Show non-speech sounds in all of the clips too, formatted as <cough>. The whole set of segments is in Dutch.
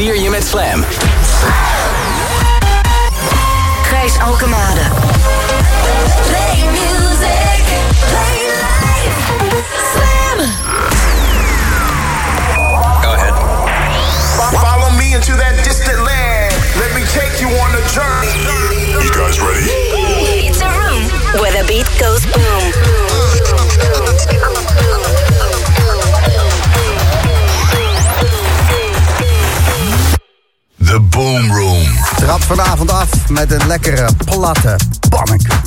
vier je met Slam. Gijs Alkemade. Play music, play life, Slam. Go ahead. Follow me into that distant land. Let me take you on a journey. You guys ready? It's a room where the beat goes boom. Boom Room. Trap vanavond af met een lekkere platte pannenkoek.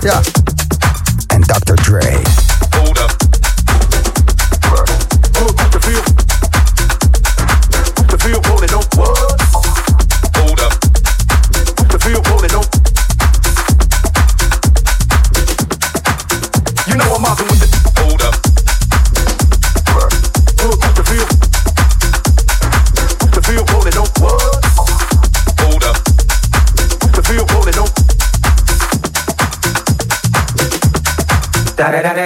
Ja. En Dr. Dre. da da da da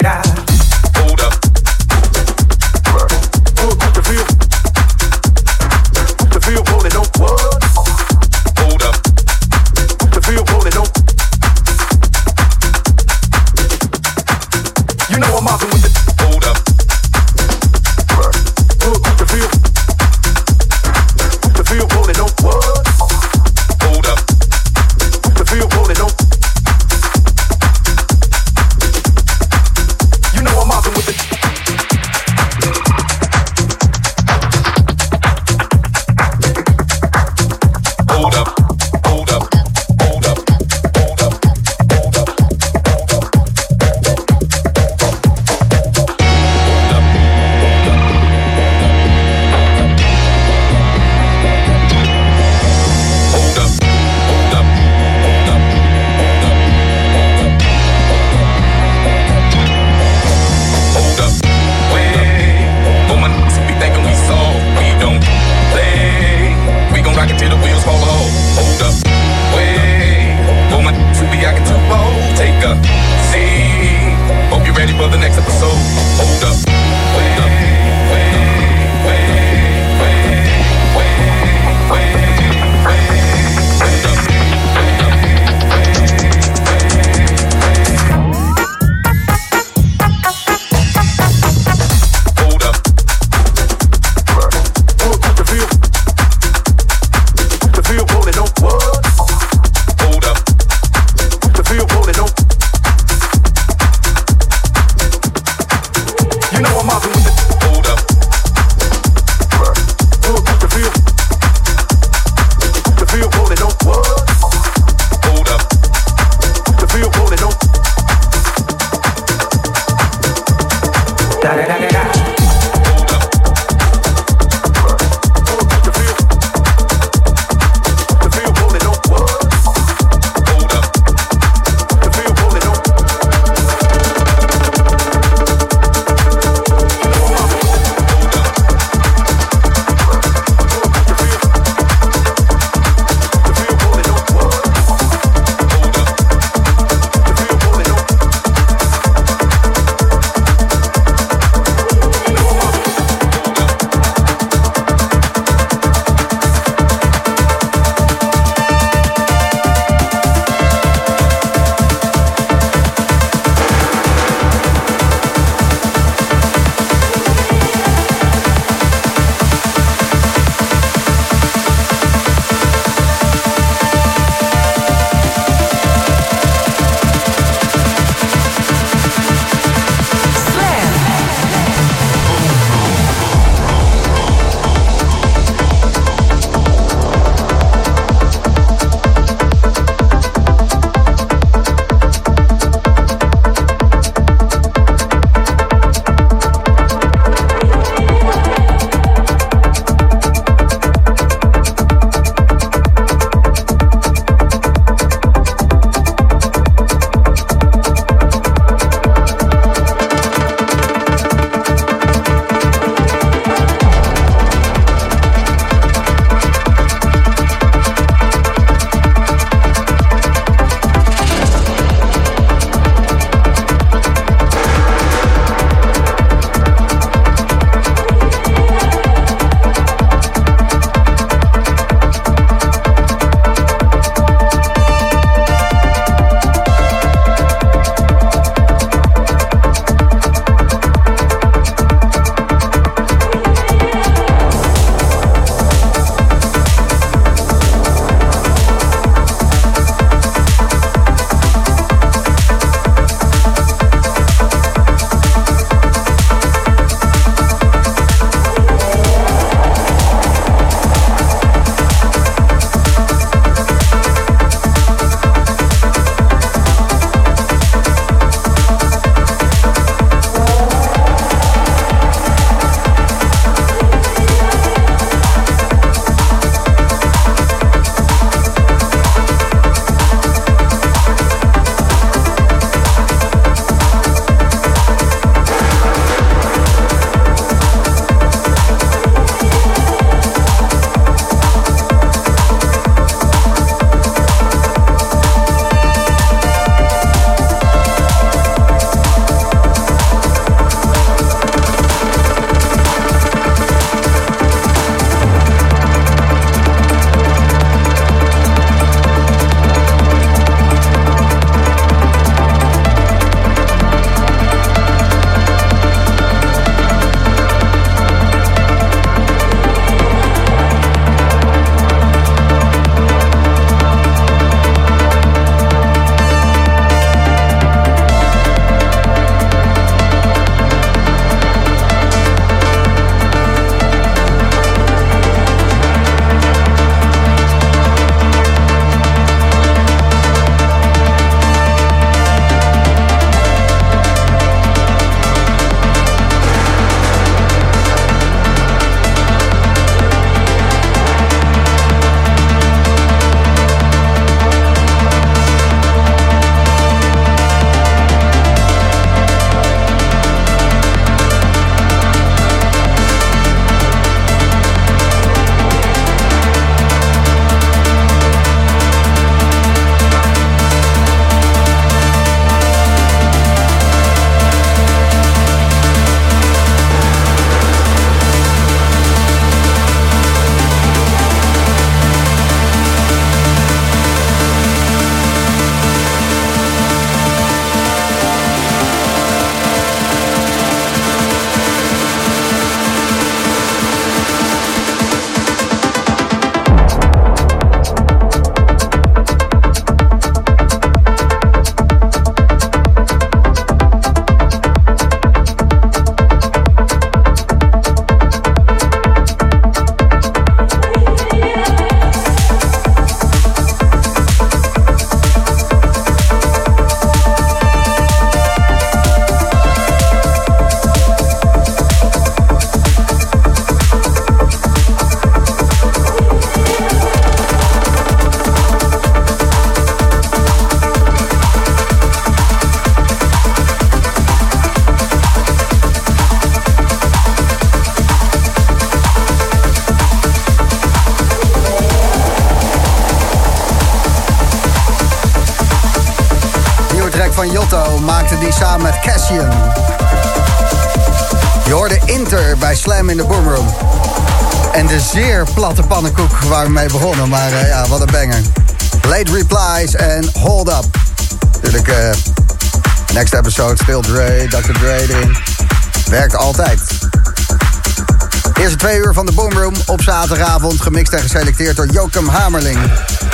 uur van de Boomroom op zaterdagavond. Gemixt en geselecteerd door Jokum Hamerling.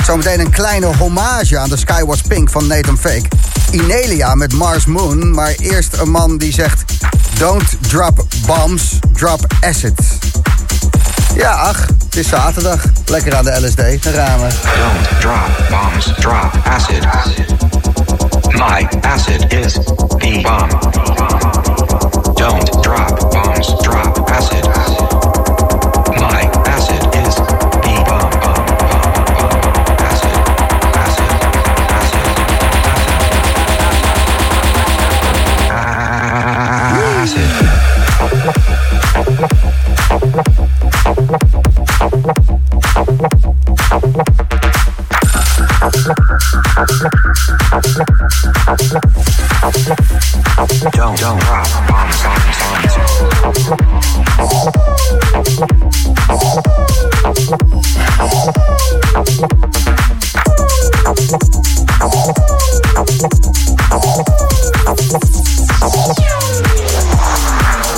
Zometeen een kleine hommage aan de Skywatch Pink van Nathan Fake. Inelia met Mars Moon. Maar eerst een man die zegt... Don't drop bombs, drop acid. Ja, ach, het is zaterdag. Lekker aan de LSD. Gaan we. Don't drop bombs, drop acid. My acid is the bomb. Don't drop bombs, drop acid. Don't, don't drop bombs, bombs, bombs.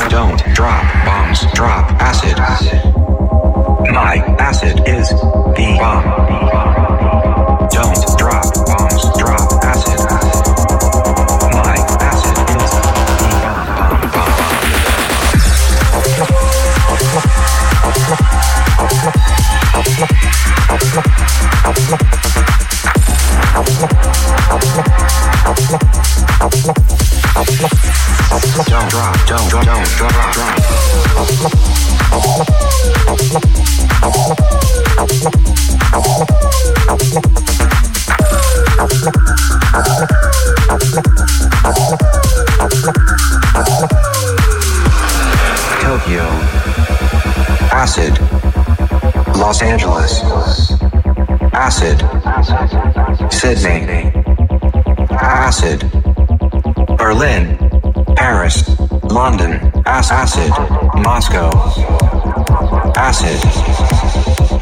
Don't drop bombs, drop acid. My acid Los Angeles. Acid. Sydney. Acid. Berlin. Paris. London. Acid. Moscow. Acid.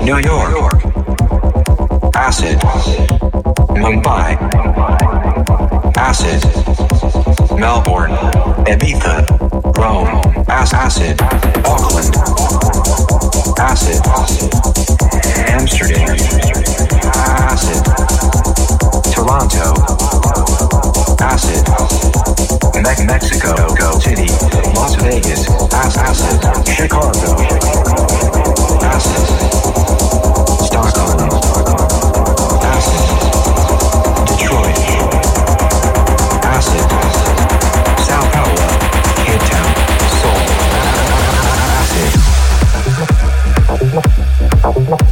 New York. Acid. Mumbai. Acid. Melbourne. Ibiza. Rome. Acid. Auckland. Acid. Amsterdam. Acid. Toronto. Acid. Me- Mexico City. Las Vegas. Acid. Chicago. Acid. Stockholm. Acid. Detroit. Acid. Sao Paulo. Cape Town. Seoul. Acid.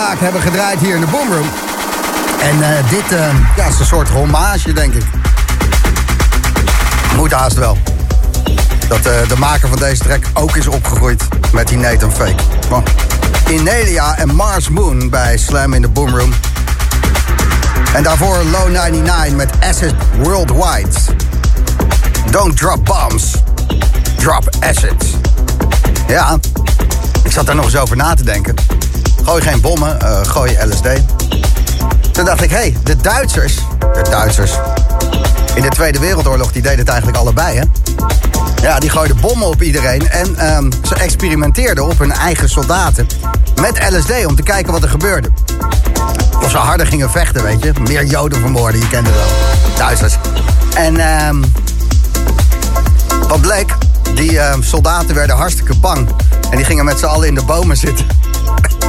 Vaak hebben gedraaid hier in de Boomroom. En eh, dit uh, ja, is een soort hommage, denk ik. Moet haast wel. Dat uh, de maker van deze track ook is opgegroeid met die Nathan Fake. Inelia en Mars Moon bij Slam in de Boomroom. En daarvoor Low 99 met Acid Worldwide. Don't drop bombs, drop acid. Ja, ik zat daar nog eens over na te denken. Gooi geen bommen, uh, gooi LSD. Toen dacht ik, hé, hey, de Duitsers... De Duitsers... In de Tweede Wereldoorlog, die deden het eigenlijk allebei, hè? Ja, die gooiden bommen op iedereen. En um, ze experimenteerden op hun eigen soldaten met LSD om te kijken wat er gebeurde. Of ze harder gingen vechten, weet je. Meer Joden vermoorden, je kent het wel. Duitsers. En um, wat bleek? Die uh, soldaten werden hartstikke bang. En die gingen met z'n allen in de bomen zitten.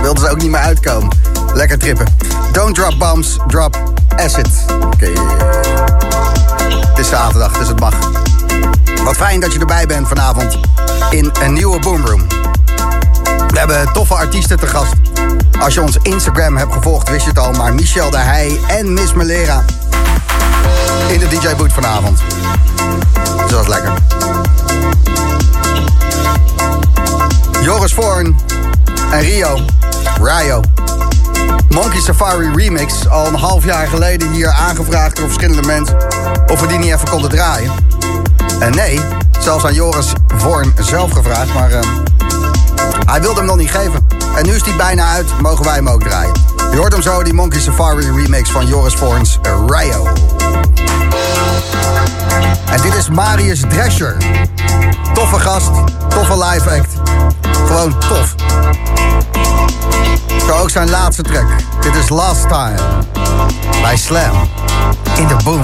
Wilden ze ook niet meer uitkomen. Lekker trippen. Don't drop bombs, drop acid. Oké. Okay. Het is zaterdag, dus het mag. Wat fijn dat je erbij bent vanavond in een nieuwe Boomroom. We hebben toffe artiesten te gast. Als je ons Instagram hebt gevolgd, wist je het al. Maar Michel de Heij en Miss Melera in de DJ Boot vanavond. Dus dat is lekker. Joris Voorn en Rio, Rio. Monkey Safari Remix, al een half jaar geleden hier aangevraagd door verschillende mensen of we die niet even konden draaien. En nee, zelfs aan Joris Voorn zelf gevraagd, maar uh, hij wilde hem nog niet geven. En nu is hij bijna uit, mogen wij hem ook draaien. Je hoort hem zo, die Monkey Safari remix van Joris Voorns Rio. En dit is Marius Drescher. Toffe gast, toffe live act. Gewoon tof. Zo ook zijn laatste track. Dit is Last Time. Bij Slam. In de Boom.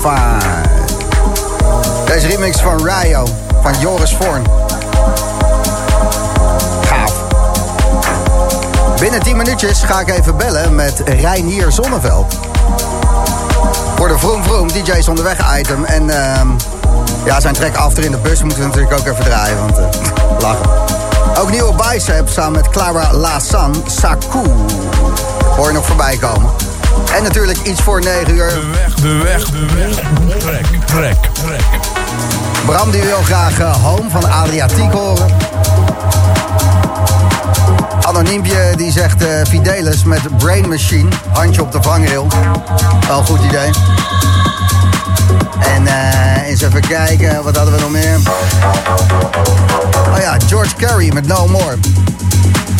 5. Deze remix van Rayo, van Joris Vorn. Gaaf. Binnen 10 minuutjes ga ik even bellen met Reinier Zonneveld. Voor de Vroom Vroom DJ's onderweg item. En uh, ja, zijn trek after in de bus moeten we natuurlijk ook even draaien, want eh, <laughs> lachen. Ook nieuwe bicep samen met Clara Lasan Saku. Hoor je nog voorbij komen. En natuurlijk iets voor 9 uur. De weg, de weg, de weg. Trek, trek, trek. Bram die wil graag uh, Home van Adriatiek horen. Anoniempje die zegt uh, Fidelis met Brain Machine. Handje op de vangrail. Wel een goed idee. En uh, eens even kijken, wat hadden we nog meer? Oh ja, George Carey met No More.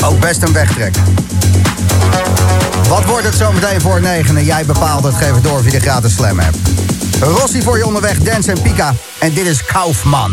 Ook best een wegtrek. Wat wordt het zo meteen voor negen? En jij bepaalt het, geef het door via de gratis slam app. Rossi voor je onderweg, Dance en Pika. En dit is Kaufman.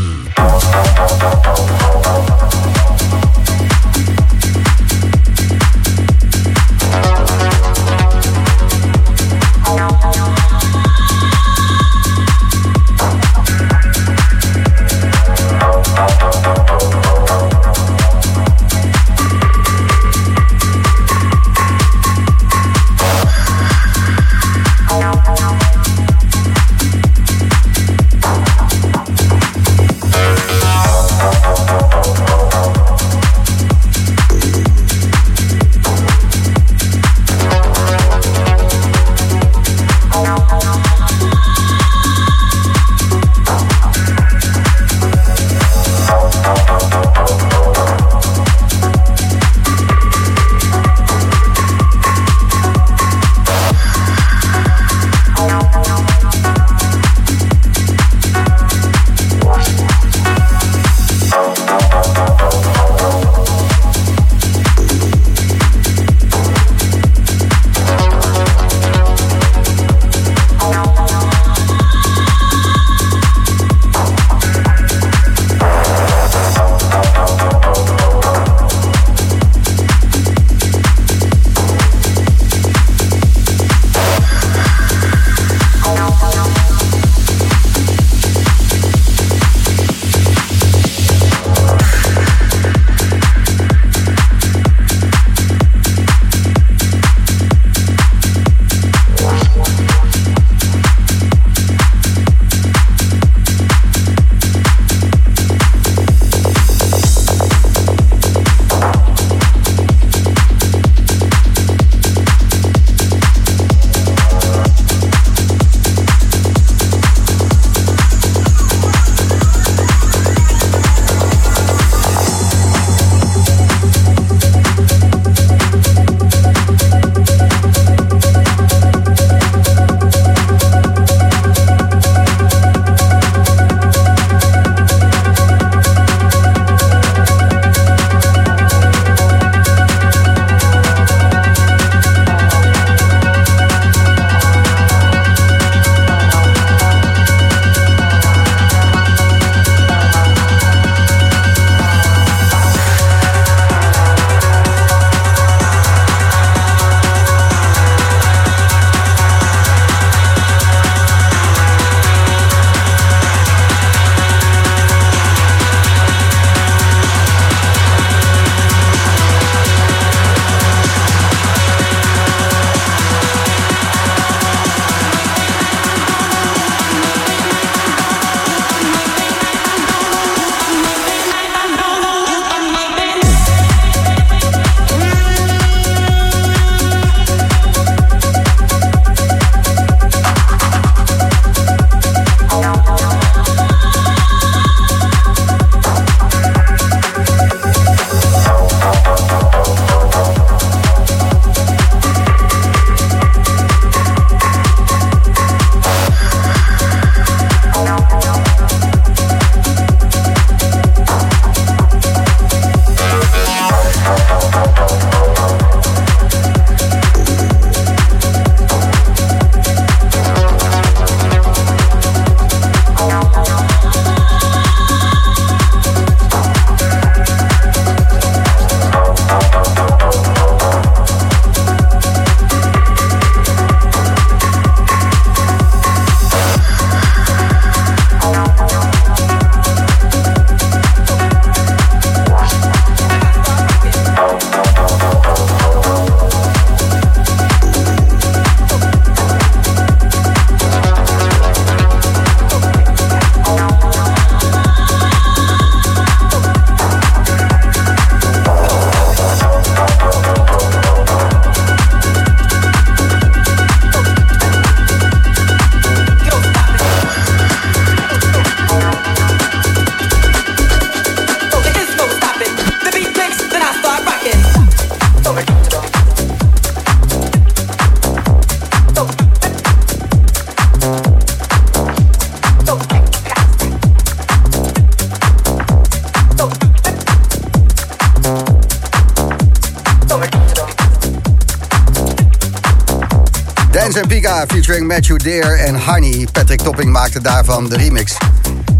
Featuring Matthew Deer en Honey. Patrick Topping maakte daarvan de remix.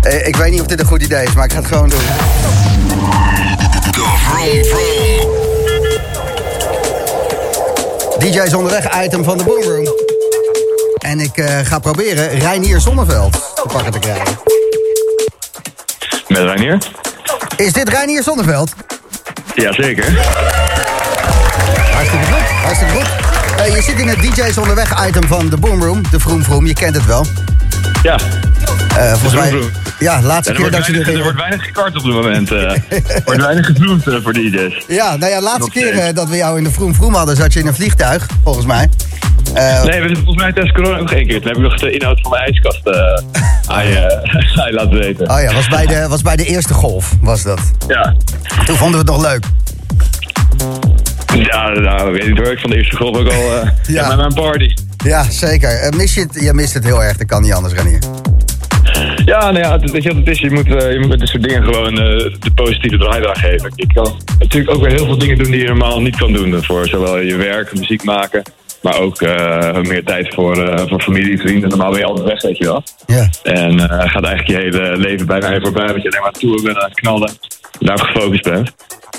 Eh, ik weet niet of dit een goed idee is, maar ik ga het gewoon doen. DJ's onderweg item van de Boomroom. En ik eh, ga proberen Reinier Zonneveld te pakken te krijgen. Met Reinier? Is dit Reinier Zonneveld? Jazeker. Hartstikke goed, hartstikke goed. Eh, je zit in het DJ's onderweg item van de Boomroom, de Vroom Vroom, je kent het wel. Ja. Eh, volgens Vroom mij, Vroom. ja, laatste er, keer dat je weinig, erin... er wordt weinig gekart op dit moment. eh. <laughs> er wordt weinig gevloemd voor DJ's. Ja, nou ja, laatste keer dat we jou in de Vroom Vroom hadden, zat je in een vliegtuig, volgens mij. Eh, Nee, we hebben volgens mij tijdens corona nog één keer. Toen heb ik nog de inhoud van mijn ijskast eh, <laughs> aan, je, <laughs> aan je laten weten. Oh ja, was bij, de, was bij de eerste golf, was dat. Ja. Toen vonden we het nog leuk. Ja, nou, weet niet hoor. Ik vond de eerste golf ook al eh <laughs> Ja. bij mijn party. Ja, zeker. Eh, mis je, het, je mist het heel erg, dat kan niet anders, Renier. Ja, nou ja, het, weet je wat het is? Je moet, eh, je moet met dit soort dingen gewoon de positieve draaidrag geven. Je kan natuurlijk ook weer heel veel dingen doen die je normaal niet kan doen. Voor zowel je werk, muziek maken, maar ook meer tijd voor, voor familie, vrienden. Normaal ben je altijd weg, weet je wel. Ja. En gaat eigenlijk je hele leven bijna even voorbij, want je alleen maar toeren bent, aan het knallen. En daarop gefocust bent.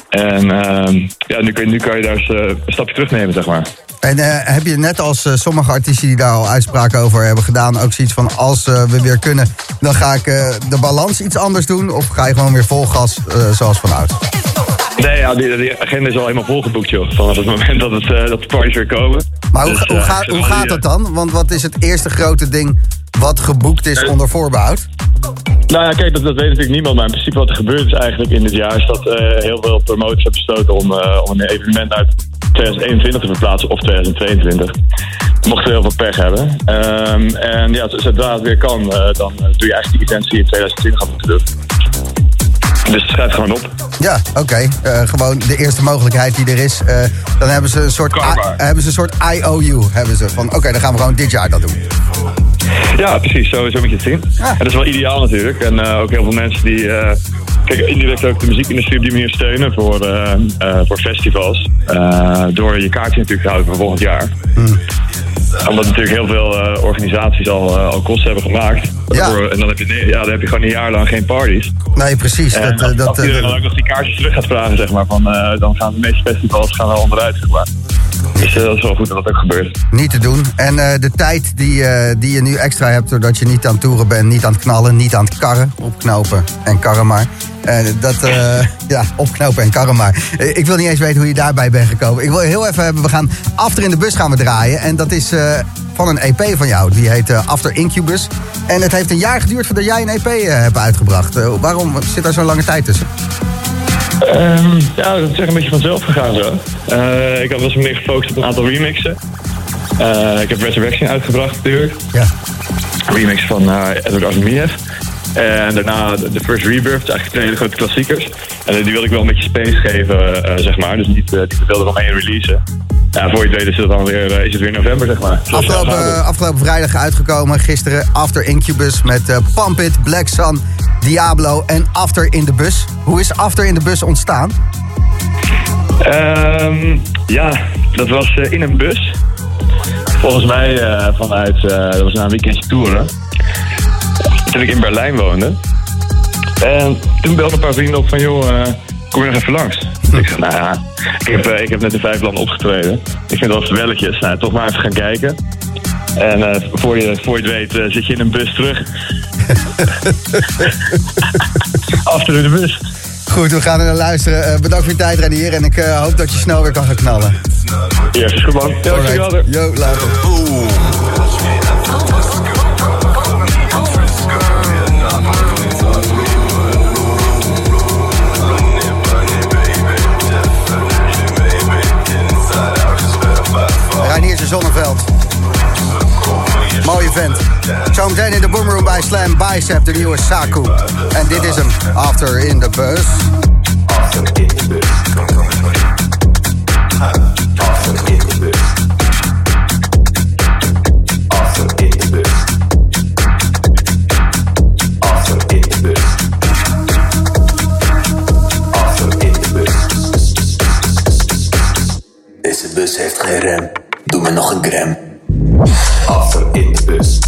En ehm, ja, nu, kun je, nu kan je daar eens eh, een stapje terugnemen, zeg maar. En eh, heb je net als eh, sommige artiesten die daar al uitspraken over hebben gedaan... ook zoiets van als we weer kunnen, dan ga ik de balans iets anders doen... of ga je gewoon weer vol gas zoals vanuit? Nee, ja, die, die agenda is al helemaal volgeboekt, joh. Vanaf het moment dat, het, dat de parties weer komen. Maar hoe, Dus, hoe, gaat, hoe dat dan? Want wat is het eerste grote ding wat geboekt is onder voorbehoud? Nou ja, kijk, dat, weet natuurlijk niemand. Maar in principe wat er gebeurd is eigenlijk in dit jaar... is dat eh, heel veel promoters hebben besloten om, eh, om een evenement uit 2021 te verplaatsen of 2022. Mochten we heel veel pech hebben. Ehm, en ja, zodra het weer kan, eh, dan doe je eigenlijk die je in 2020 had moeten doen. Dus schrijf gewoon op. Ja, oké. Eh, gewoon de eerste mogelijkheid die er is. Eh, dan hebben ze een soort, hebben ze een soort IOU. Hebben ze van, oké, dan gaan we gewoon dit jaar dat doen. Ja, precies. Zo, zo moet je het zien. Ja. En dat is wel ideaal natuurlijk. En eh, ook heel veel mensen die... kijk, indirect ook de muziekindustrie op die manier steunen voor, voor festivals. Door je kaartje natuurlijk te houden voor volgend jaar. Omdat natuurlijk heel veel eh, organisaties al, eh, al kosten hebben gemaakt. Ja. Voor- en dan heb, je, ja, dan heb je gewoon een jaar lang geen parties. Nee, precies. En Dat, als, dat, eh, iedereen dan ook nog die kaartjes terug gaat vragen, zeg maar, van, dan gaan de meeste festivals gaan wel onderuit, zeg maar. Eh, dat is wel goed dat dat ook gebeurt. niet te doen. En eh, de tijd die, eh, die je nu extra hebt, doordat je niet aan het toeren bent, niet aan het knallen, niet aan het karren, opknopen en karren maar. Eh, dat, eh, <laughs> ja, opknopen en karren maar. Eh, ik wil niet eens weten hoe je daarbij bent gekomen. Ik wil heel even hebben, we gaan After in de Bus gaan we draaien. En dat is eh, van een EP van jou. Die heet eh, After Incubus. En het heeft een jaar geduurd voordat jij een EP eh, hebt uitgebracht. Eh, waarom zit daar zo'n lange tijd tussen? Ehm, ja, dat is echt een beetje vanzelf gegaan zo. Eh, ik had was meer gefocust op een aantal remixen. Eh, ik heb Resurrection uitgebracht natuurlijk. Ja. Remix van eh, Edward Asmiev. En daarna de First Rebirth, dus eigenlijk twee hele grote klassiekers. En die wilde ik wel een beetje space geven, zeg maar. Dus niet, uh, niet te veel eromheen releasen. Ja, voor je weet is het dan weer, eh, is het weer november, zeg maar. Afgelopen, het. afgelopen vrijdag uitgekomen. Gisteren After Incubus met eh Pump It, Black Sun, Diablo en After in de Bus. Hoe is After in de Bus ontstaan? Ehm, ja, dat was eh, in een bus. Volgens mij eh, vanuit, eh, dat was na een weekendje toeren. Toen ik in Berlijn woonde. En toen belden een paar vrienden op van, joh, eh, kom je nog even langs? Ik zei, nou ja, ik heb, eh, ik heb net in vijf landen opgetreden. Ik vind dat wel welletjes. Nou, toch maar even gaan kijken. En eh, voor, je, voor je het weet eh, zit je in een bus terug. <laughs> Achter in de bus. Goed, we gaan er naar luisteren. Eh, bedankt voor je tijd, Renier. En ik eh, hoop dat je snel weer kan gaan knallen. Yes, is goed man. Ja, dankjewel. Yo, later. Zonneveld. Mooie vent. Zometeen in de boomroom bij Slam Bicep, de nieuwe Saku. En dit is hem, After in the Bus. Deze bus heeft geen rem, doe me nog een gram. After in de bus.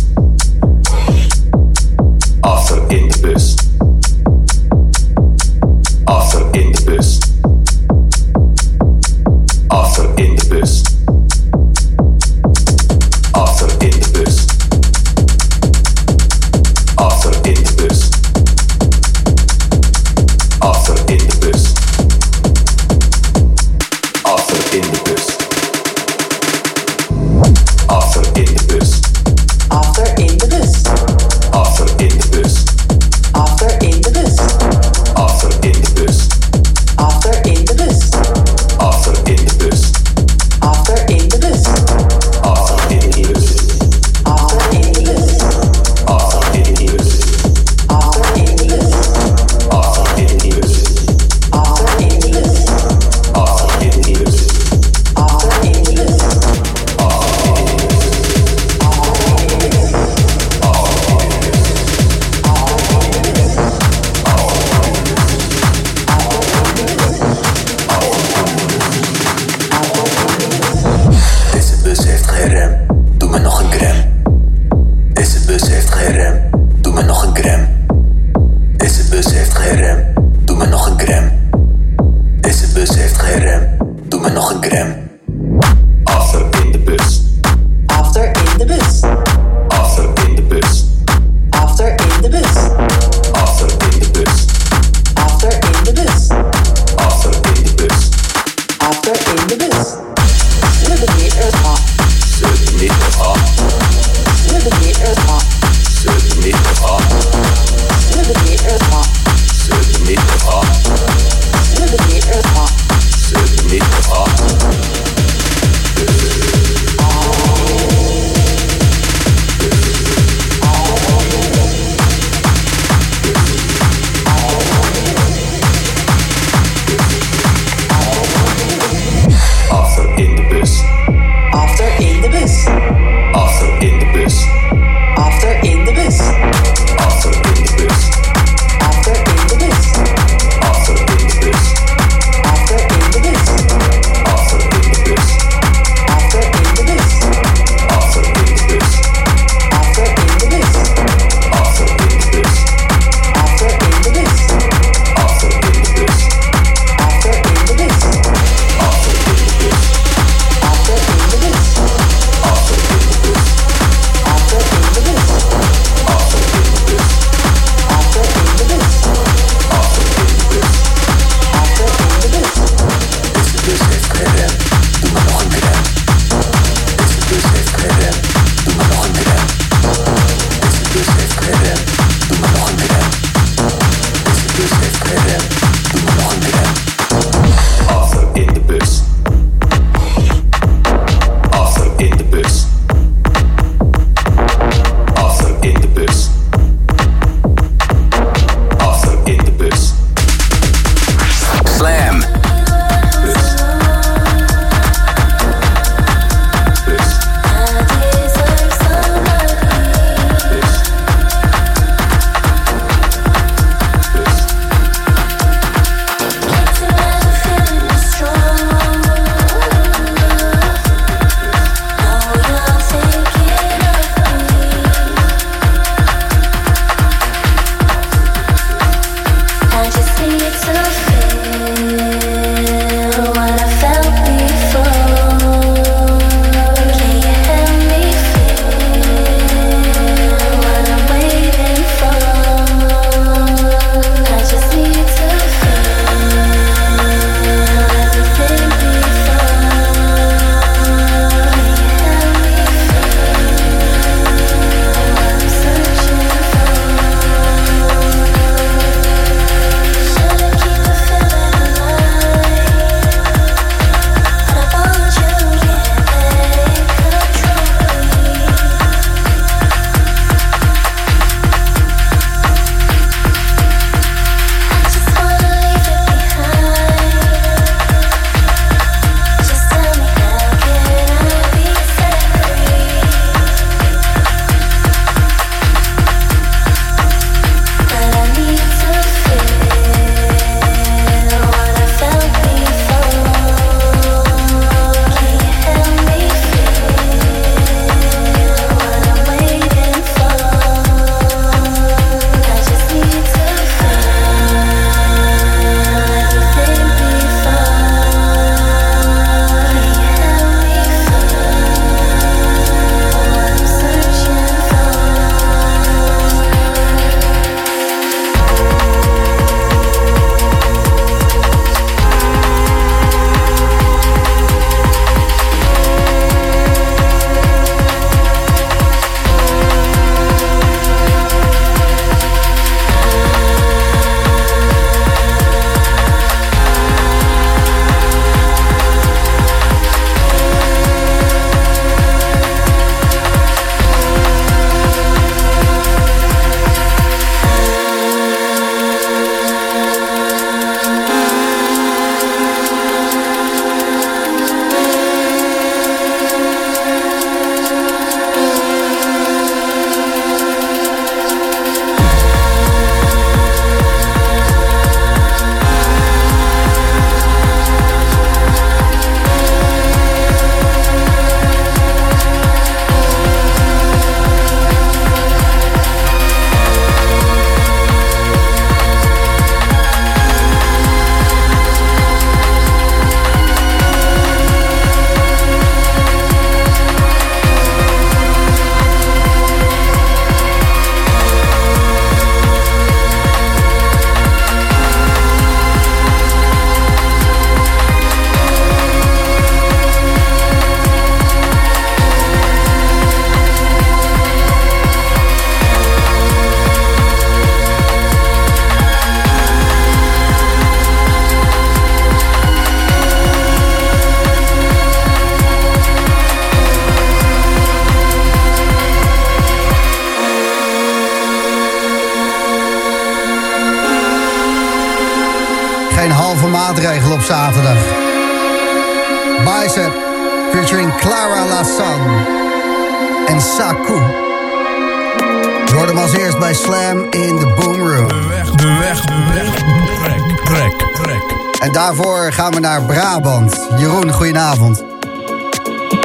Brabant. Jeroen, goedenavond.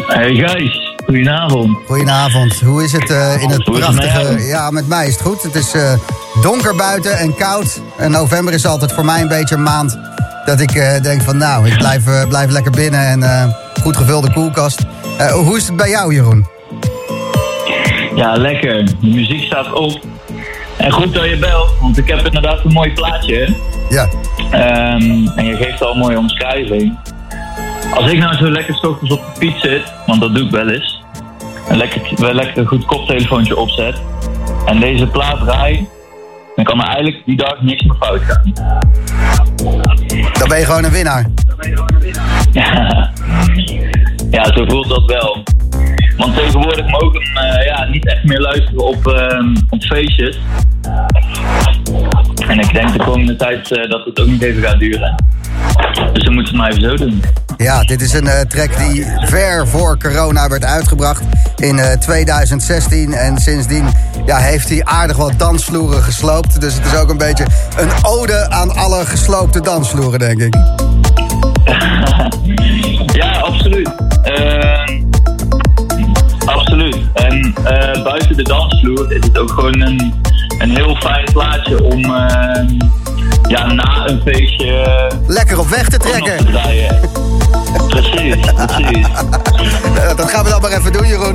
Hey Gijs, goedenavond. Goedenavond. Hoe is het eh, in het prachtige... Ja, met mij is het goed. Het is eh, donker buiten en koud. En november is altijd voor mij een beetje een maand... dat ik eh, denk van nou, ik blijf, blijf lekker binnen en goed gevulde koelkast. Hoe is het bij jou, Jeroen? Ja, lekker. De muziek staat op. En goed dat je belt, want ik heb inderdaad een mooi plaatje. hè. Ja. Ehm, en je geeft al een mooie omschrijving. Als ik nou zo lekker 's ochtends op de fiets zit, want dat doe ik wel eens. En lekker, wel lekker een goed koptelefoontje opzet. En deze plaat draai, dan kan er eigenlijk die dag niks meer fout gaan. Dan ben je gewoon een winnaar. Ja, zo voelt dat wel. Want tegenwoordig mogen we eh, ja, niet echt meer luisteren op, ehm, op feestjes. En ik denk de komende tijd eh, dat het ook niet even gaat duren. Dus dan moeten we het maar even zo doen. Ja, dit is een eh, track die ver voor corona werd uitgebracht in eh, 2016. En sindsdien ja, heeft hij aardig wat dansvloeren gesloopt. Dus het is ook een beetje een ode aan alle gesloopte dansvloeren, denk ik. <laughs> Ja, absoluut. Ehm, absoluut. En eh, buiten de dansvloer is het ook gewoon een, een heel fijn plaatje om ehm, ja, na een feestje Lekker op weg te trekken. te. <laughs> Precies, precies. Eh, dat gaan we dan maar even doen, Jeroen.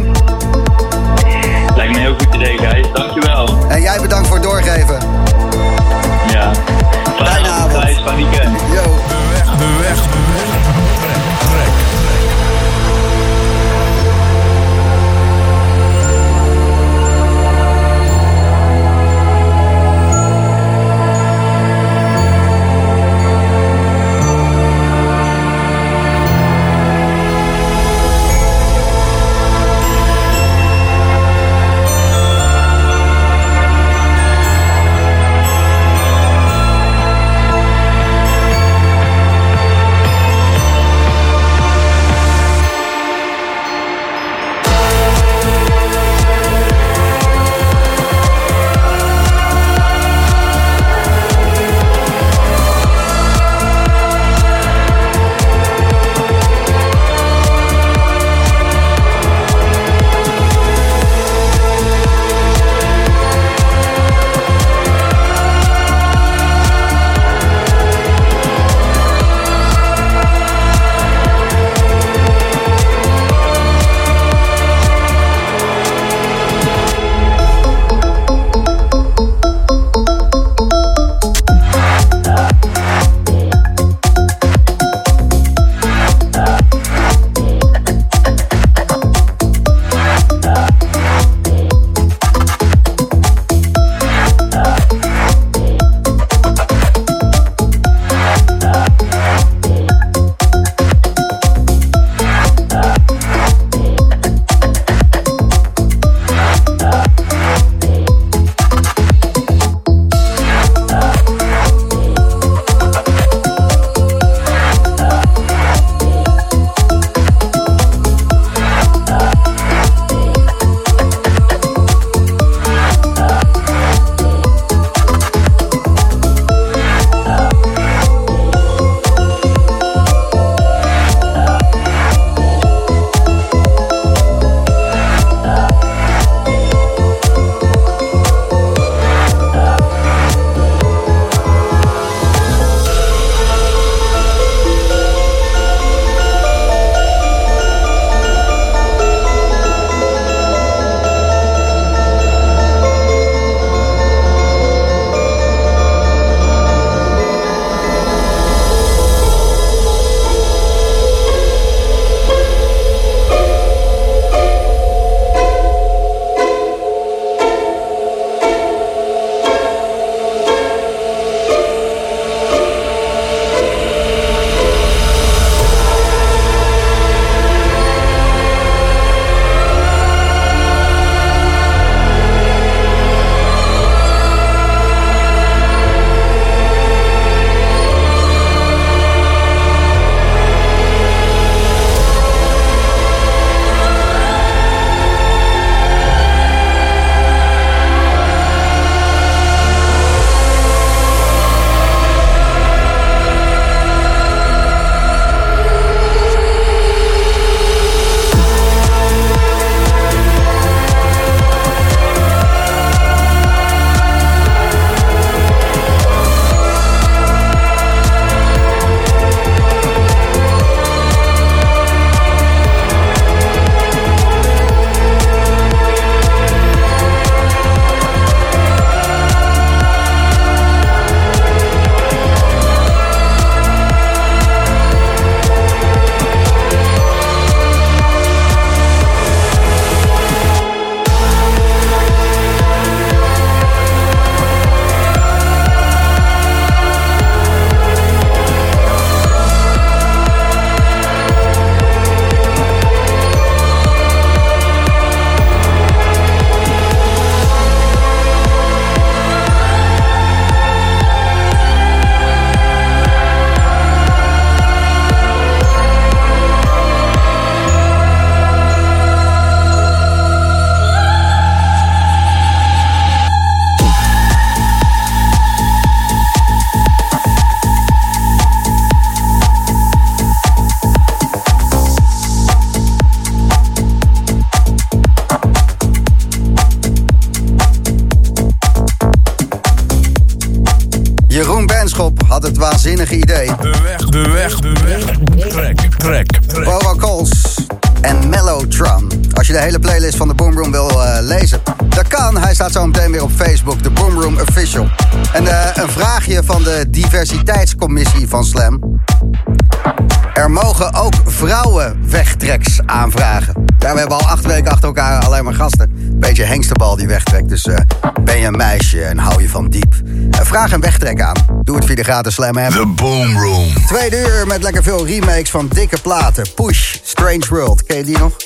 Vraag een wegtrek aan. Doe het via de gratis Slam app. The Boom Room. Tweede uur met lekker veel remakes van dikke platen. Push, Strange World. Ken je die nog?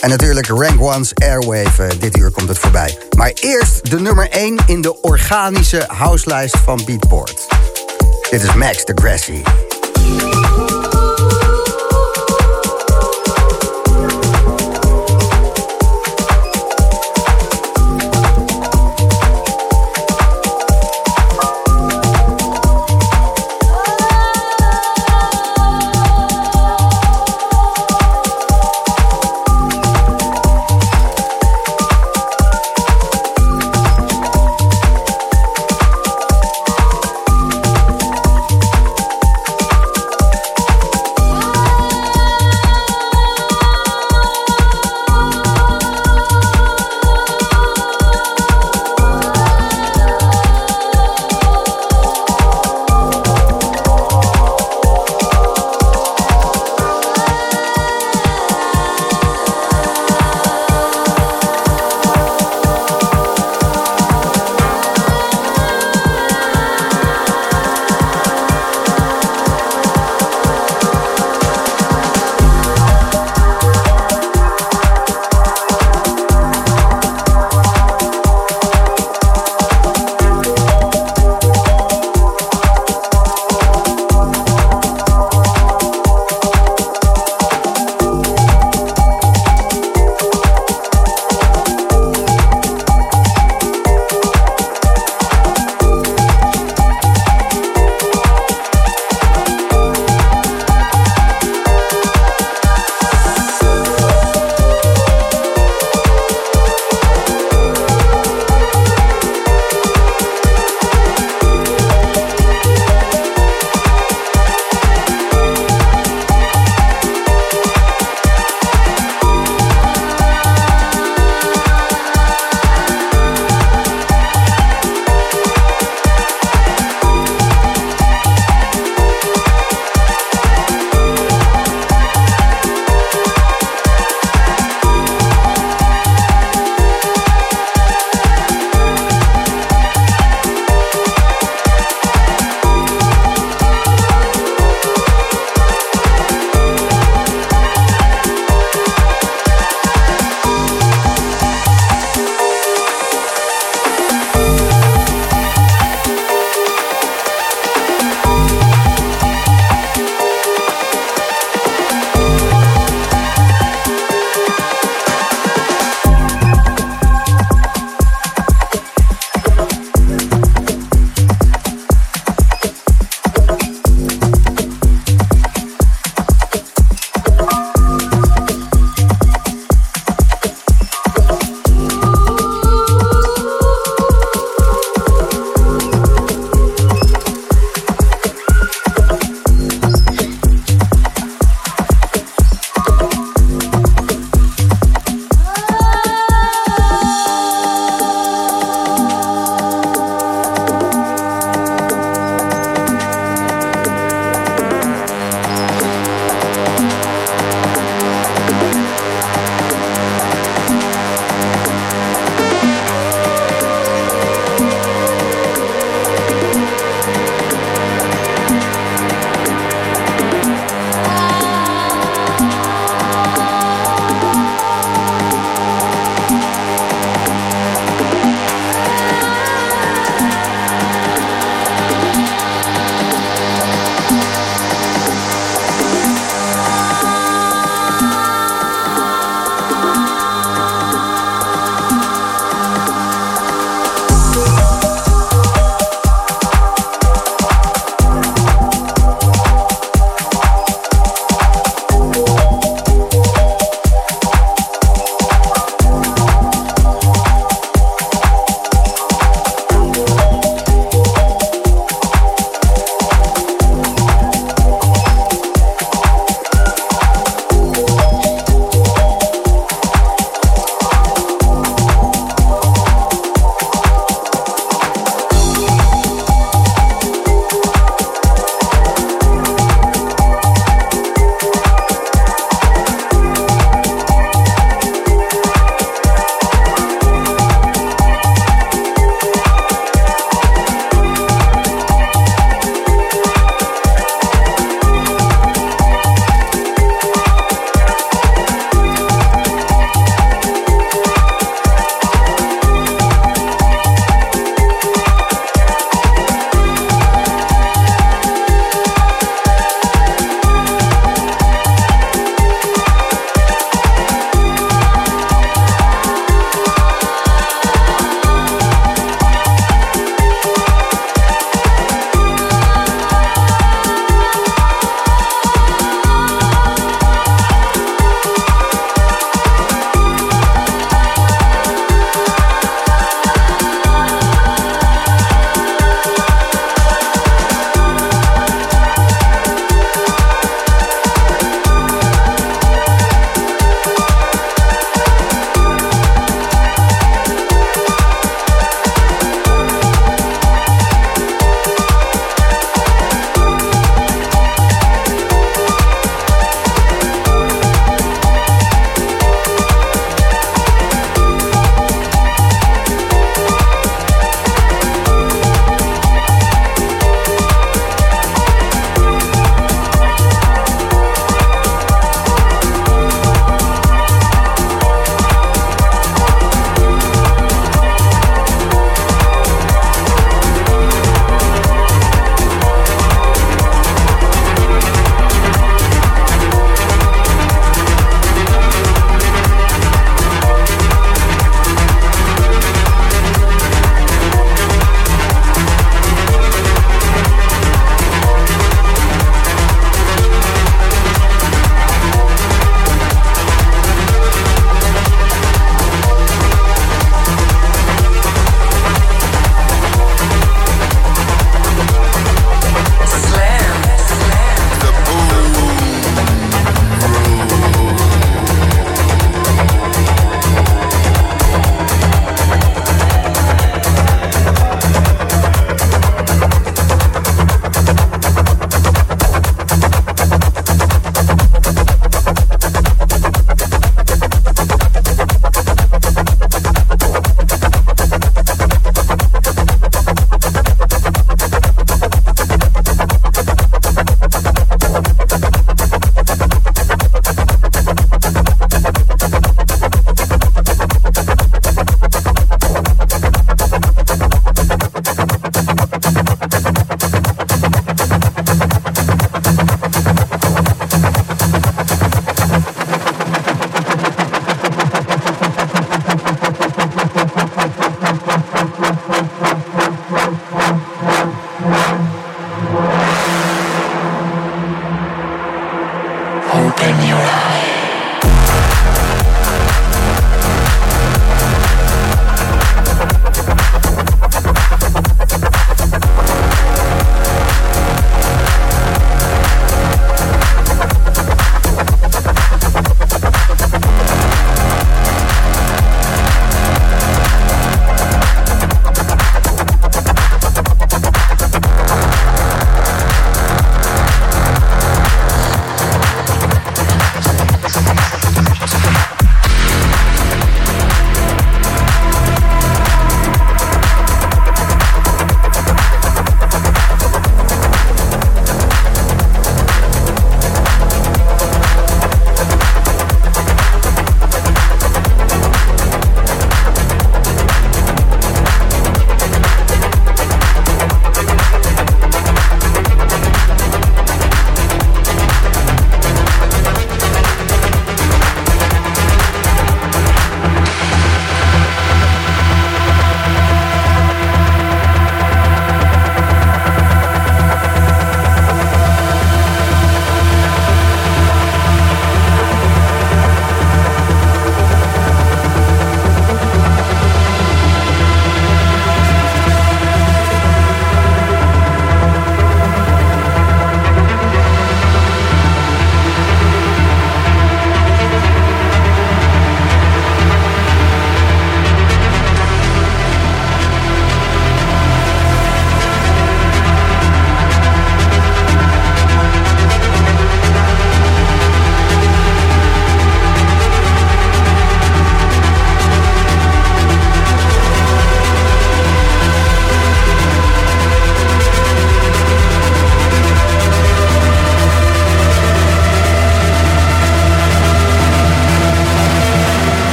En natuurlijk Rank One's Airwave. eh, dit uur komt het voorbij. Maar eerst de nummer 1 in de organische houselijst van Beatport. Dit is Max de Grassy.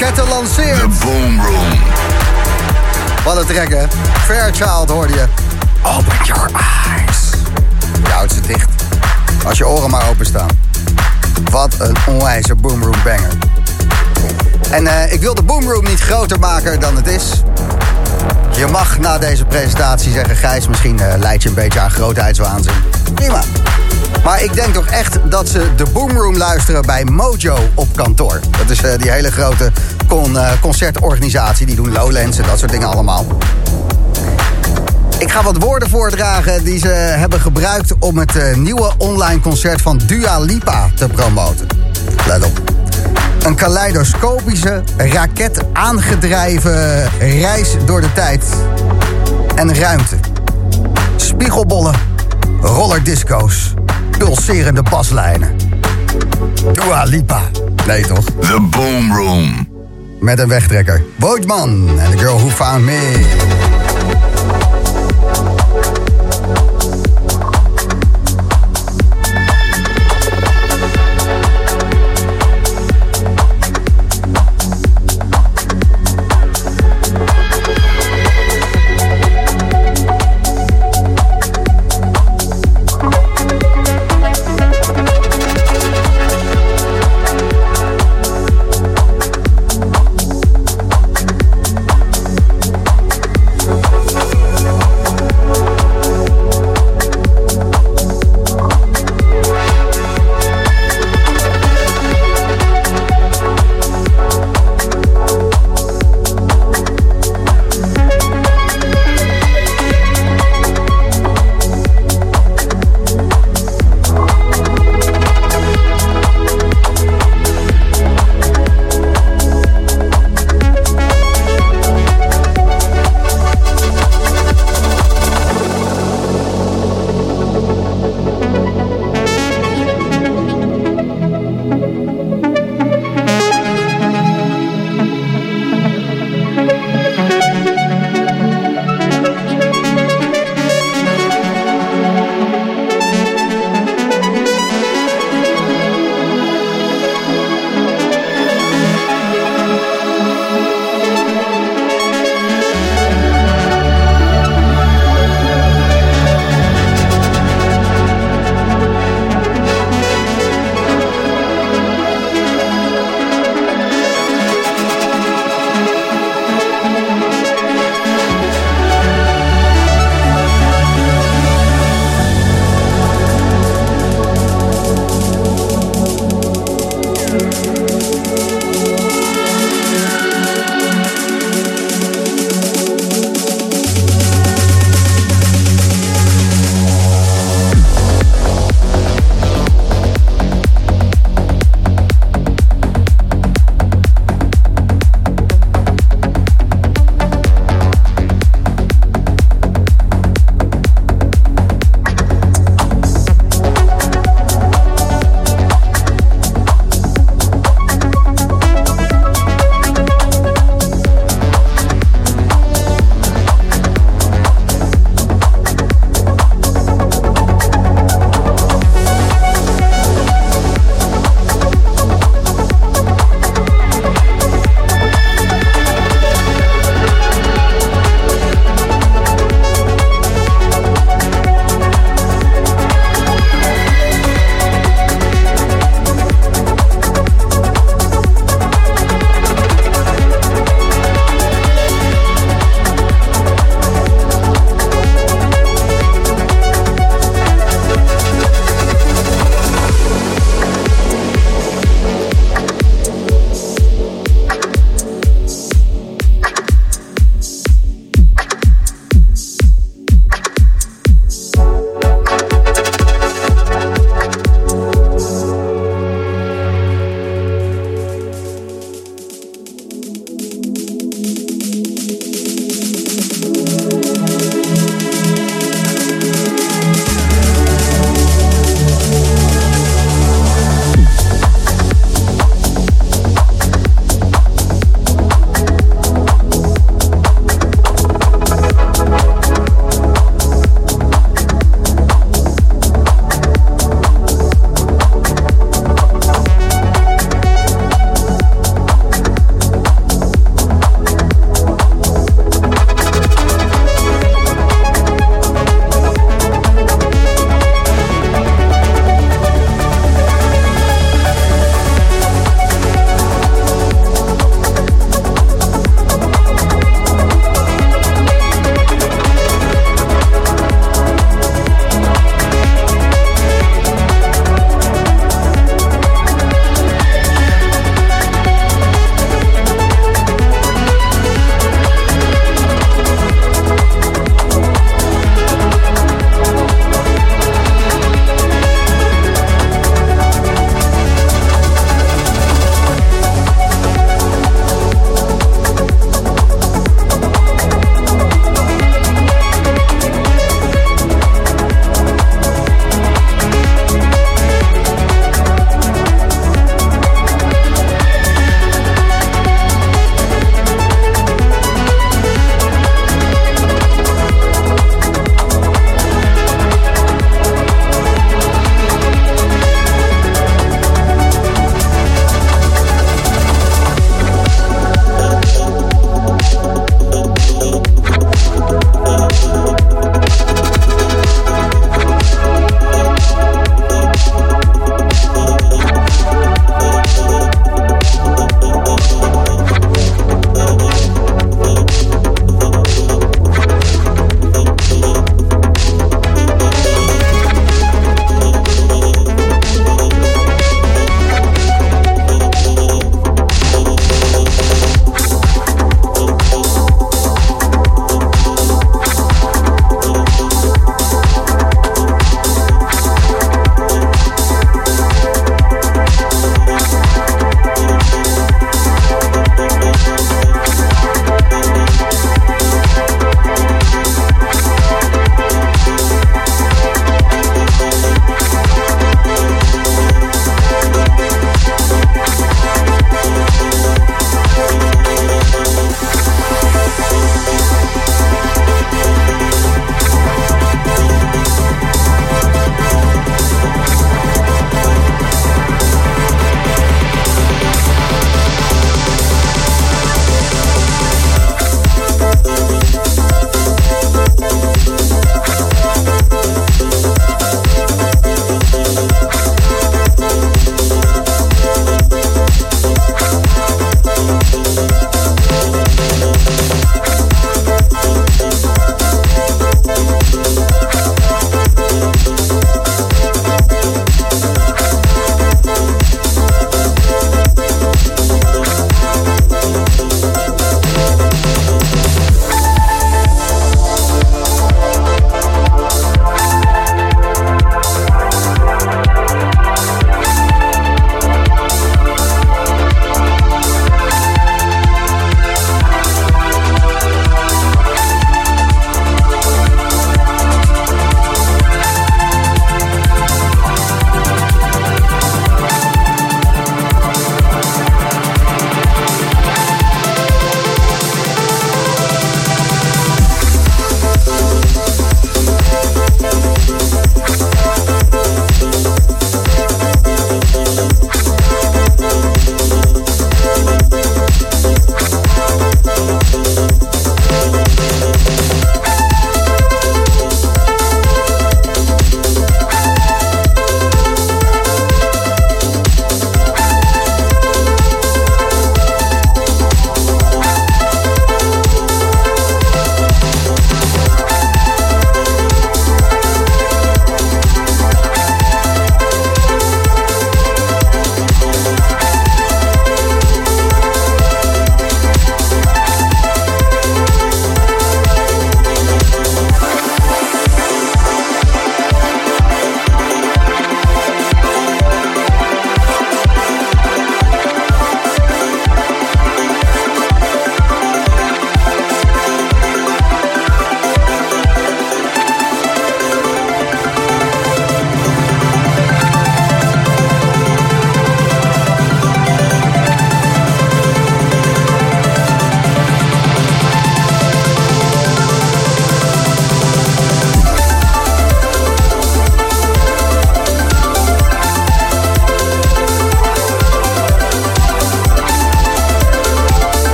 Raketten lanceert. The Boom Room. Wat een trek, hè? Fairchild hoorde je. Open your eyes. Je houdt ze dicht. Als je oren maar openstaan. Wat een onwijze boomroom banger. En eh, ik wil de boomroom niet groter maken dan het is. Je mag na deze presentatie zeggen... Gijs, misschien eh, leid je een beetje aan grootheidswaanzin. Prima. Maar ik denk toch echt dat ze de Boomroom luisteren bij Mojo op kantoor. Dat is eh, die hele grote eh, concertorganisatie. Die doen Lowlands en dat soort dingen allemaal. Ik ga wat woorden voordragen die ze hebben gebruikt... om het eh, nieuwe online concert van Dua Lipa te promoten. Let op. Een kaleidoscopische, raket aangedreven reis door de tijd en ruimte. Spiegelbollen, rollerdisco's, pulserende baslijnen. Dua Lipa. Nee toch? The Boom Room. Met een wegtrekker. Bootman en The Girl Who Found Me.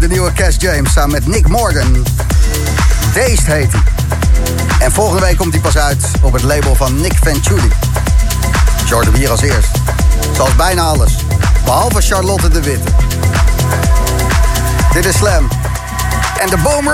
De nieuwe Cash James samen met Nick Morgan. Dazed heet hij. En volgende week komt hij pas uit op het label van Nick Venturi. Jordan hier als eerst. Zoals bijna alles. Behalve Charlotte de Witte. Dit is Slam. En de Boom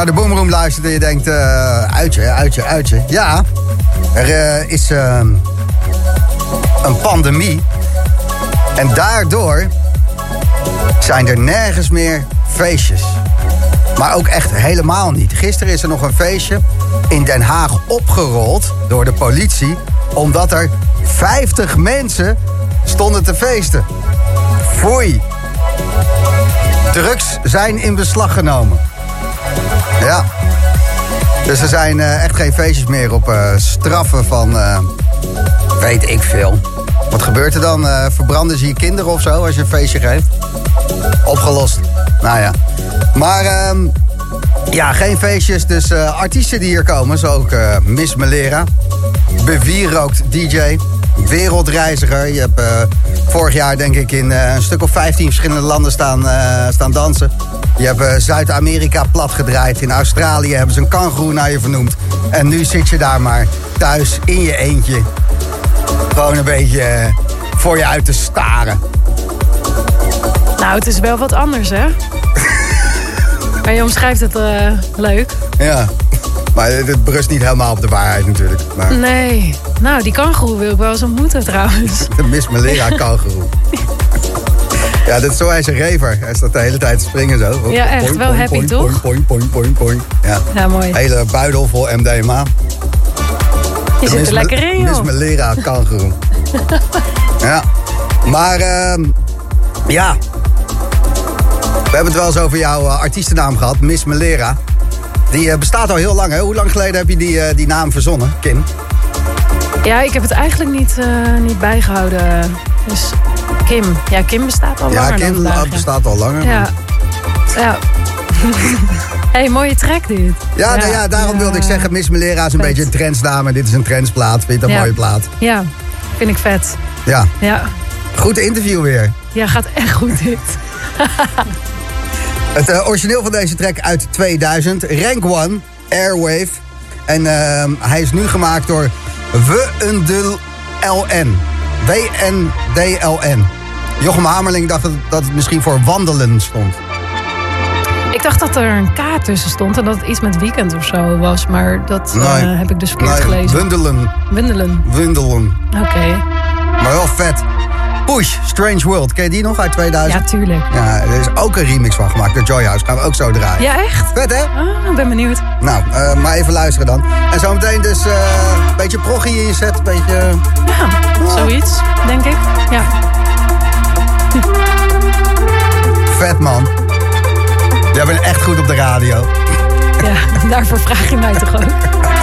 naar de Boomroom luistert en je denkt... eh, uitje, uitje, uitje. Ja, er eh, is ehm, een pandemie. En daardoor zijn er nergens meer feestjes. Maar ook echt helemaal niet. Gisteren is er nog een feestje in Den Haag opgerold door de politie... omdat er 50 mensen stonden te feesten. Foei. Drugs zijn in beslag genomen. Ja. Dus er zijn eh, echt geen feestjes meer op eh, straffen van... eh, weet ik veel. Wat gebeurt er dan? Verbranden ze je kinderen of zo als je een feestje geeft? Opgelost. Nou ja. Maar ehm, ja, geen feestjes. Dus artiesten die hier komen. Zo ook Miss Melera. Bewierookt DJ. Wereldreiziger. Je hebt vorig jaar denk ik in een stuk of 15 verschillende landen staan, staan dansen. Je hebt eh, Zuid-Amerika platgedraaid. In Australië hebben ze een kangoeroe naar je vernoemd. En nu zit je daar maar thuis in je eentje. Gewoon een beetje eh, voor je uit te staren. nou het is wel wat anders hè. <laughs> maar je omschrijft het eh, leuk. Ja. Maar het- berust niet helemaal op de waarheid natuurlijk. Maar Nee, nou die kangoeroe wil ik wel eens ontmoeten trouwens. de <laughs> Miss Melera kangoeroe. Ja, dat is zo hij is een rever. Hij staat de hele tijd te springen zo. Ja, echt. Wel happy, toch? Ja. Ja, mooi. Hele buidel vol MDMA. Je zit er lekker in Miss joh. Melera kangoeroe. <laughs> ja. Maar, ehm, ja. We hebben het wel eens over jouw eh, artiestennaam gehad, Miss Melera. Die eh, bestaat al heel lang, hè? Hoe lang geleden heb je die, eh, die naam verzonnen, Kim? Ja, ik heb het eigenlijk niet, niet bijgehouden. Dus Kim. Ja, Kim bestaat al Ja, langer dan Kim vandaag. bestaat al langer. Ja. Ja. <laughs> hey, mooie track dit. Ja, nou ja, daarom wilde ik zeggen, Miss Melera is een Vet. beetje een trendsnaam en dit is een trendsplaat. Vind je het een Ja. mooie plaat? Ja, vind ik vet. Ja, Ja, goed interview weer. ja gaat echt goed dit. <laughs> Het eh, origineel van deze track uit 2000, Rank One, Airwave. En ehm, hij is nu gemaakt door Wendel LN. W-N-D-L-N. Jochem Hamerling dacht dat, dat het misschien voor wandelen stond. Ik dacht dat er een K tussen stond en dat het iets met weekend of zo was. Maar dat eh, heb ik dus verkeerd Nee, gelezen. Wendelen. Windelen. Wendelen. Oké. Maar wel vet. Push, Strange World. Ken je die nog uit 2000? Ja, tuurlijk. Ja, er is ook een remix van gemaakt door Joy House. Gaan we ook zo draaien. Ja, echt? Vet, hè? Ah, ik ben benieuwd. Nou, eh, maar even luisteren dan. En zometeen dus eh, een beetje proggie in je set. Een beetje... Ja, zoiets, denk ik. Ja. <laughs> Vet, man. Jij bent echt goed op de radio. ja, daarvoor vraag je mij toch ook. <laughs>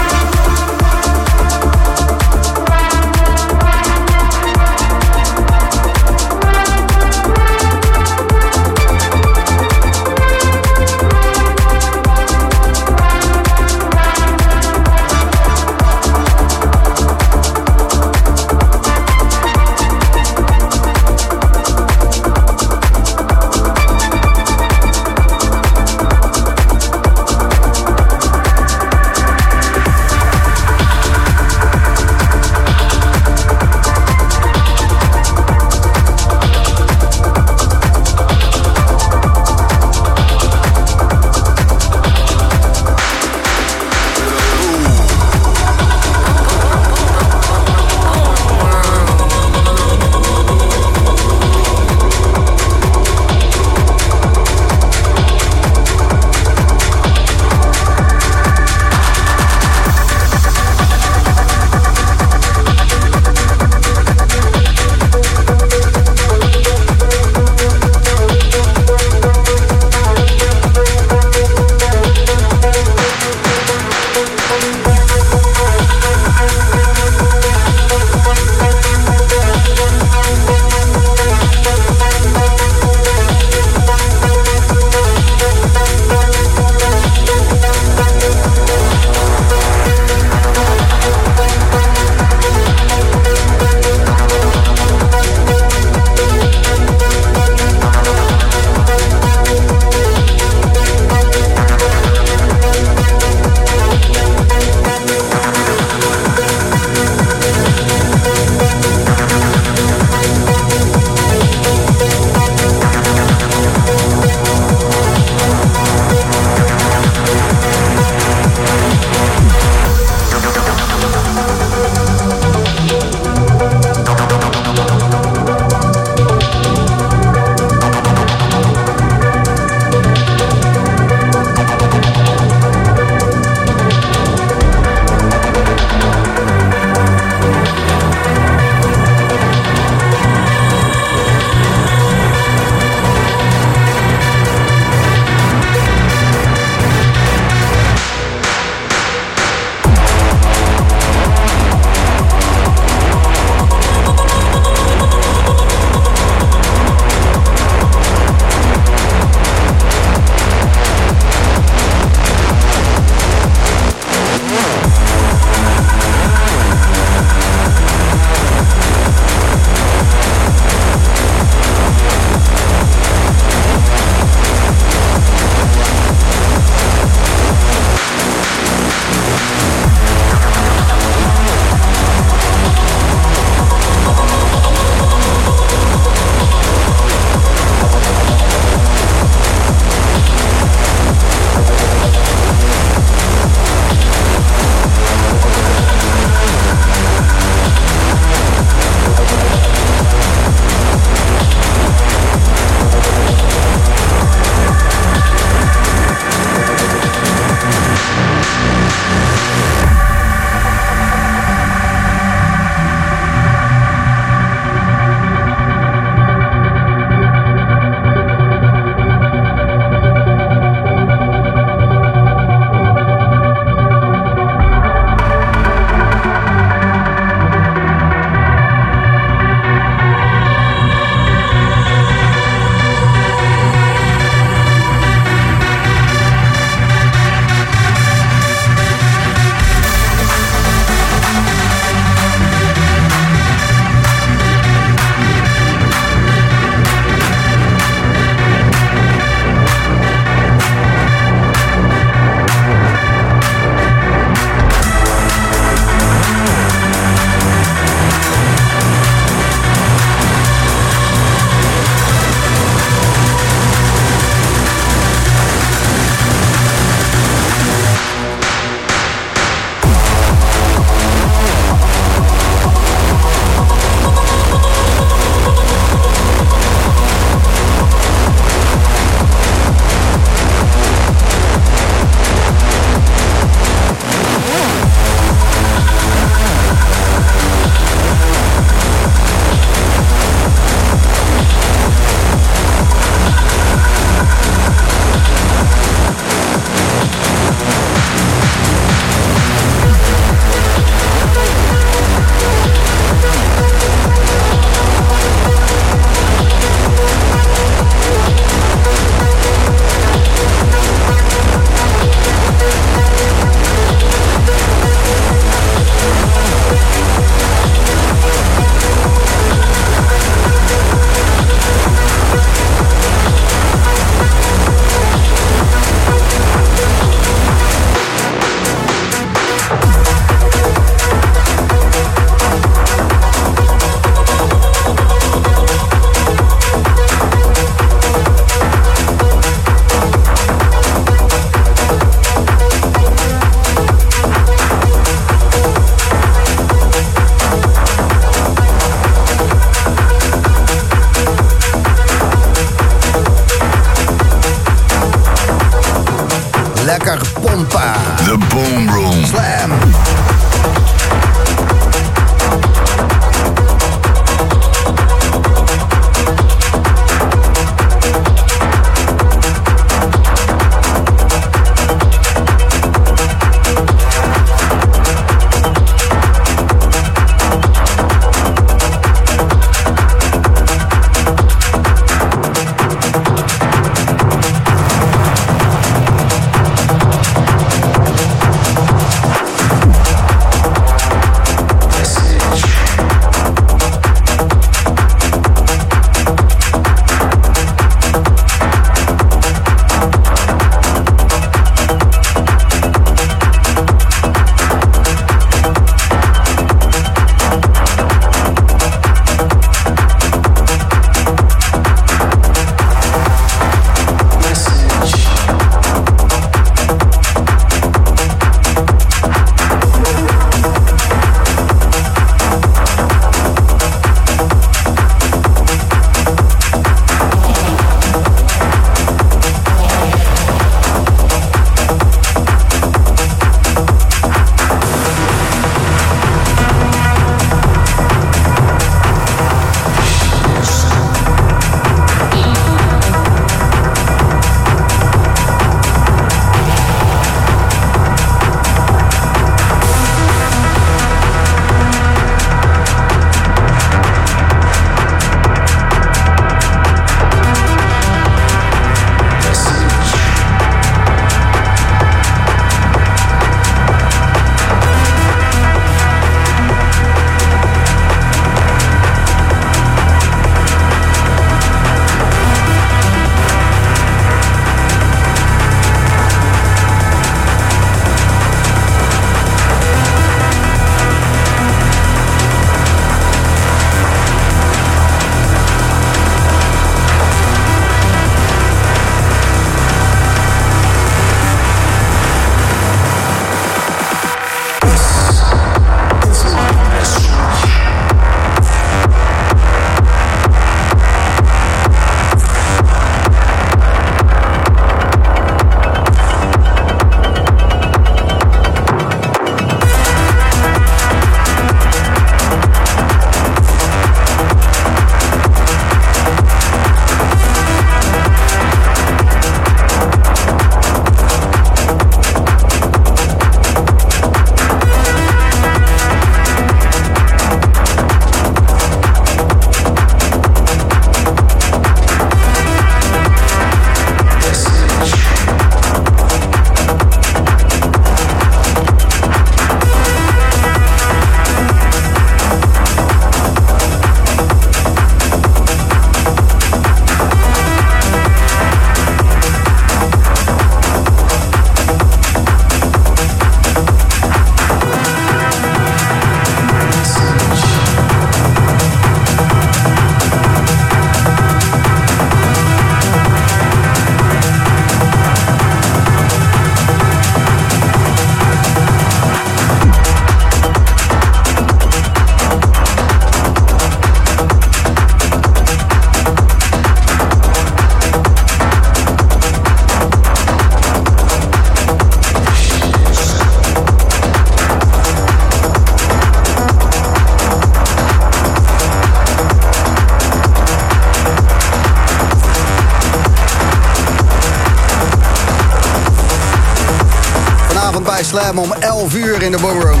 Slam om 11 uur in de Boomroom.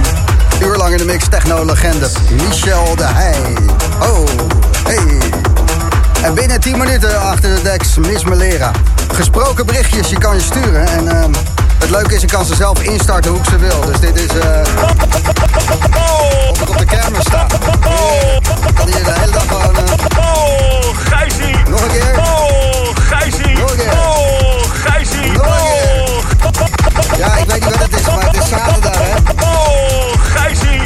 Uurlang in de mix techno-legende Michel de Heij. Oh, hey. En binnen 10 minuten achter de deks Miss Melera. Gesproken berichtjes, je kan je sturen. En ehm, het leuke is, je kan ze zelf instarten hoe ik ze wil. Dus dit is... of ik op de kermis sta. Kan hier de hele dag gewoon... eh, Oh, Gijsie! nog een keer. Oh, Gijsie! Nog een keer. Ja, ik weet niet wat het is, maar het is zaterdag, hè? Oh, Gijsie!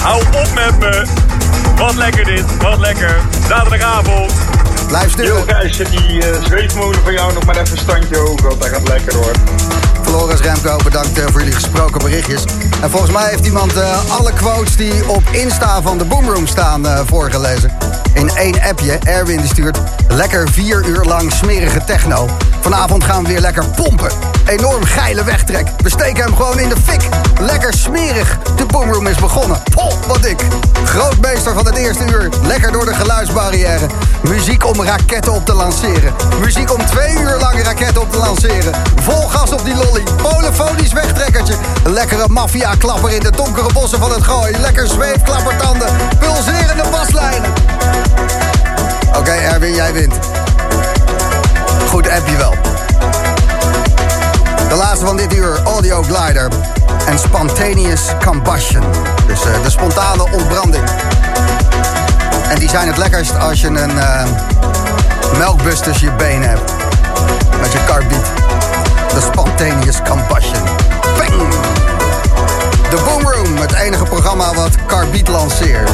Hou op met me! Wat lekker dit, wat lekker. Zaterdagavond. Blijf sturen. Yo, Gijsje, die uh, zweefmolen van jou nog maar even een standje hoog, want dat gaat lekker hoor. Floris Remco, bedankt eh, voor jullie gesproken berichtjes. En volgens mij heeft iemand eh, alle quotes die op Insta van de Boomroom staan voorgelezen. In één appje, Erwin die stuurt lekker vier uur lang smerige techno. Vanavond gaan we weer lekker pompen. Enorm geile wegtrek. We steken hem gewoon in de fik. Lekker smerig. De boomroom is begonnen. Pol, wat dik. Grootmeester van het eerste uur. Lekker door de geluidsbarrière. Muziek om raketten op te lanceren. Muziek om twee uur lang raketten op te lanceren. Vol gas op die lolly. Polofonisch wegtrekkertje. Lekkere maffia-klapper in de donkere bossen van het gooi. Lekker zweefklappertanden. Pulserende baslijnen. Oké, Erwin, jij wint. Dit uur, Audio Glider en Spontaneous Combustion. Dus eh, de spontane ontbranding. En die zijn het lekkerst als je een eh, melkbus tussen je benen hebt. Met je carbiet. De Spontaneous Combustion. Bang! De Boomroom, het enige programma wat carbiet lanceert.